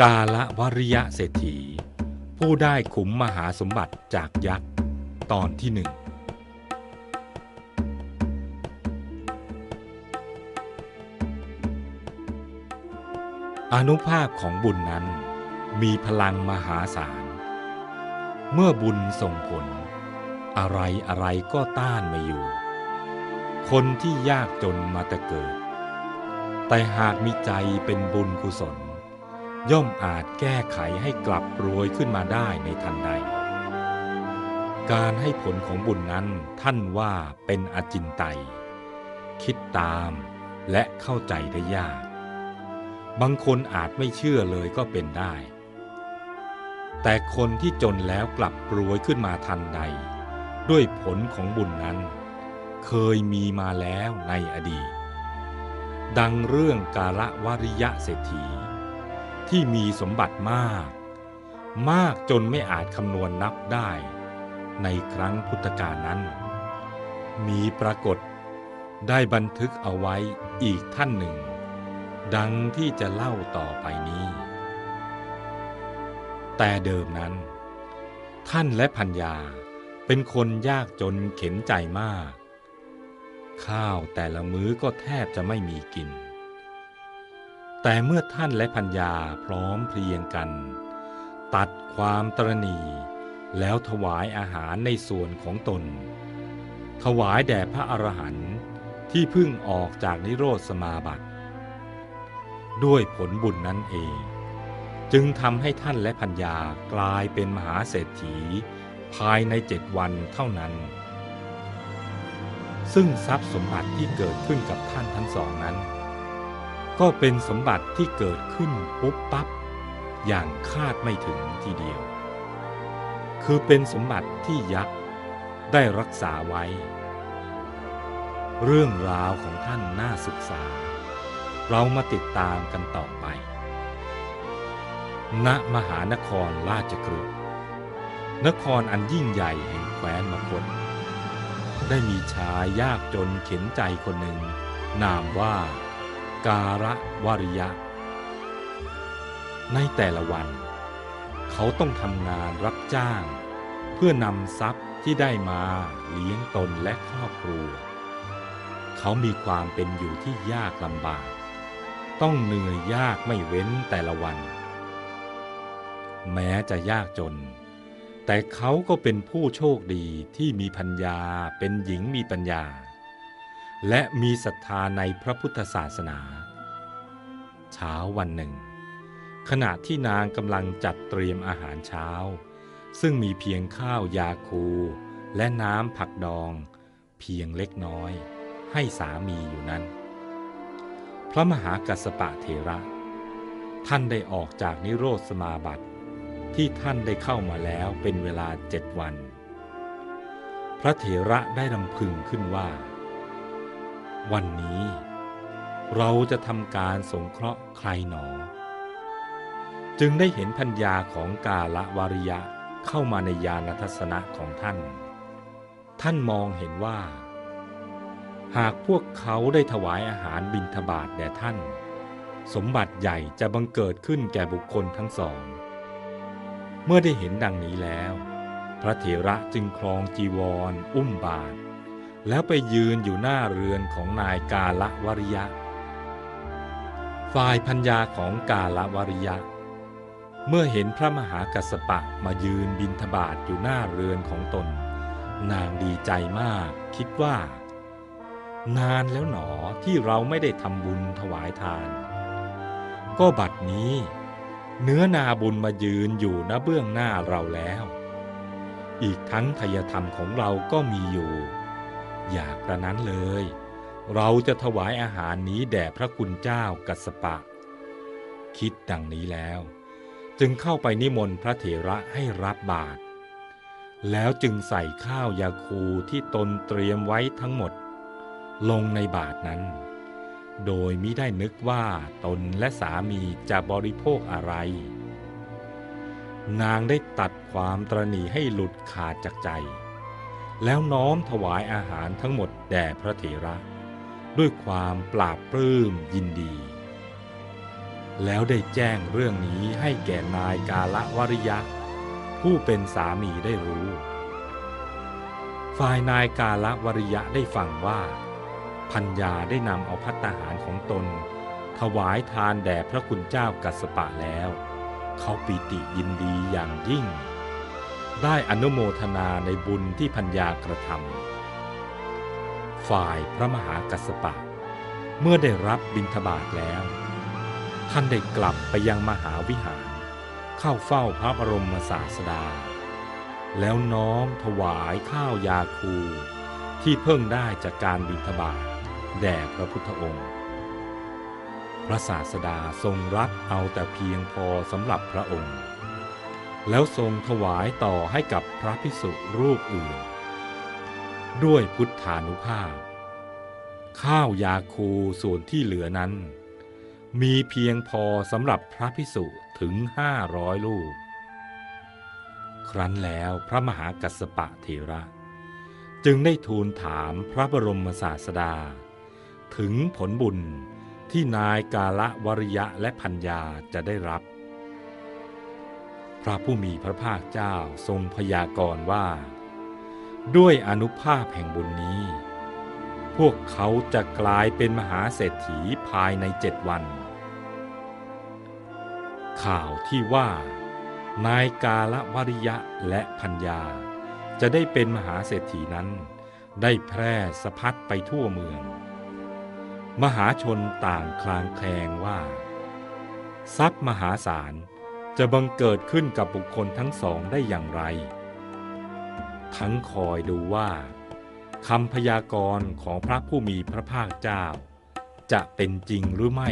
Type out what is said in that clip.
กาละวริยะเศรษฐี ผู้ได้ขุมมหาสมบัติจากยักษ์ ตอนที่หนึ่งอนุภาพของบุญนั้นมีพลังมหาศาล เมื่อบุญส่งผล อะไรอะไรก็ต้านไม่อยู่ คนที่ยากจนมาแต่เกิด แต่หากมีใจเป็นบุญกุศล ย่อมอาจแก้ไขให้กลับรวยขึ้นมาได้ในทันใด การให้ผลของบุญนั้นท่านว่าเป็นอจินไตย คิดตามและเข้าใจได้ยาก บางคนอาจไม่เชื่อเลยก็เป็นได้ แต่คนที่จนแล้วกลับรวยขึ้นมาทันใด ด้วยผลของบุญนั้น เคยมีมาแล้วในอดีต ดังเรื่องกาละวริยะเศรษฐี ที่มีสมบัติมาก มากจนไม่อาจคำนวณนับได้ ในครั้งพุทธกาลนั้น มีปรากฏได้บันทึกเอาไว้อีกท่านหนึ่ง ดังที่จะเล่าต่อไปนี้ แต่เดิมนั้น ท่านและพัญญาเป็นคนยากจนเข็นใจมาก ข้าวแต่ละมื้อก็แทบจะไม่มีกิน แต่เมื่อท่านและพัญญาพร้อมเพรียงกัน ตัดความตรณีแล้วถวายอาหารในส่วนของตน ถวายแด่พระอรหันต์ที่เพิ่งออกจากนิโรธสมาบัติ ด้วยผลบุญนั้นเอง จึงทำให้ท่านและพัญญากลายเป็นมหาเศรษฐีภายในเจ็ดวันเท่านั้น ซึ่งทรัพย์สมบัติที่เกิดขึ้นกับท่านทั้งสองนั้น ก็เป็นสมบัติที่เกิดขึ้นปุ๊บปั๊บ อย่างคาดไม่ถึงทีเดียว คือเป็นสมบัติที่ยักษ์ได้รักษาไว้ เรื่องราวของท่านน่าศึกษา เรามาติดตามกันต่อไป ณ มหานครราชกฤห์นครอันยิ่งใหญ่แห่งแคว้นมคตได้มีชายยากจนเข็นใจคนหนึ่ง นามว่า การะวริยะ ในแต่ละวัน เขาต้องทำงานรับจ้าง เพื่อนำทรัพย์ที่ได้มาเลี้ยงตนและครอบครัว เขามีความเป็นอยู่ที่ยากลำบาก ต้องเหนื่อยยากไม่เว้นแต่ละวัน แม้จะยากจน แต่เขาก็เป็นผู้โชคดีที่มีพัญญาเป็นหญิงมีปัญญา และมีศรัทธาในพระพุทธศาสนาเช้าวันหนึ่ง ขณะที่นางกำลังจัดเตรียมอาหารเช้า ซึ่งมีเพียงข้าวยาคูและน้ำผักดอง เพียงเล็กน้อย ให้สามีอยู่นั้น พระมหากัสสปะเถระ ท่านได้ออกจากนิโรธสมาบัติที่ท่านได้เข้ามาแล้วเป็นเวลาเจ็ดวัน พระเถระได้รำพึงขึ้นว่า วันนี้ เราจะทำการสงเคราะห์ใครหนอ จึงได้เห็นพัญญาของกาละวาริยะเข้ามาในยานทัศนะของท่าน ท่านมองเห็นว่า หากพวกเขาได้ถวายอาหารบิณฑบาตแด่ท่าน สมบัติใหญ่จะบังเกิดขึ้นแก่บุคคลทั้งสอง เมื่อได้เห็นดังนี้แล้ว พระเถระจึงคลองจีวรอุ้มบาท แล้วไปยืนอยู่หน้าเรือนของนายกาละวริยะ ฝ่ายพัญญาของกาละวริยะ เมื่อเห็นพระมหากัสสปะมายืนบินทบาทอยู่หน้าเรือนของตน นางดีใจมากคิดว่า นานแล้วหนอที่เราไม่ได้ทำบุญถวายทาน ก็บัดนี้ เนื้อนาบุญมายืนอยู่ณเบื้องหน้าเราแล้ว อีกทั้งทายธรรมของเราก็มีอยู่ อยากกระนั้นเลย เราจะถวายอาหารนี้แด่พระคุณเจ้ากัสสปะ คิดดังนี้แล้ว จึงเข้าไปนิมนต์พระเถระให้รับบาตรแล้วจึงใส่ข้าวยาคูที่ตนเตรียมไว้ทั้งหมด ลงในบาตรนั้น โดยมิได้นึกว่าตนและสามีจะบริโภคอะไร นางได้ตัดความตรณีให้หลุดขาดจากใจ แล้วน้อมถวายอาหารทั้งหมดแด่พระเถระ ด้วยความปราบปลื้มยินดี แล้วได้แจ้งเรื่องนี้ให้แก่นายกาละวริยะ ผู้เป็นสามีได้รู้ ฝ่ายนายกาละวริยะได้ฟังว่าพัญญาได้นำเอาพัตตาหารของตน ถวายทานแด่พระคุณเจ้ากัสสปะแล้ว เขาปีติยินดีอย่างยิ่ง ได้อนุโมทนาในบุญที่พัญญากระทำฝ่ายพระมหากัสปะ เมื่อได้รับบิณฑบาตแล้ว ท่านได้กลับไปยังมหาวิหาร เข้าเฝ้าพระบรมศาสดา แล้วน้อมถวายข้าวยาคู ที่เพิ่งได้จากการบิณฑบาตแด่พระพุทธองค์ พระศาสดาทรงรับเอาแต่เพียงพอสำหรับพระองค์ แล้วทรงถวายต่อให้กับพระภิกษุรูปอื่น ด้วยพุทธานุภาพ ข้าวยาคูส่วนที่เหลือนั้น มีเพียงพอสำหรับพระภิกษุถึงห้าร้อยลูก ครั้นแล้วพระมหากัสสปะเถระ จึงได้ทูลถามพระบรมศาสดา ถึงผลบุญที่นายกาละวริยะและพัญญาจะได้รับ พระผู้มีพระภาคเจ้าทรงพยากรณ์ว่า ด้วยอนุภาพแห่งบุญนี้ พวกเขาจะกลายเป็นมหาเศรษฐีภายในเจ็ดวัน ข่าวที่ว่า นายกาละวริยะและพัญญา จะได้เป็นมหาเศรษฐีนั้น ได้แพร่สะพัดไปทั่วเมือง มหาชนต่างคลางแคลงว่า ทรัพย์มหาศาล จะบังเกิดขึ้นกับบุคคลทั้งสองได้อย่างไร ทั้งคอยดูว่าคำพยากรณ์ของพระผู้มีพระภาคเจ้า จะเป็นจริงหรือไม่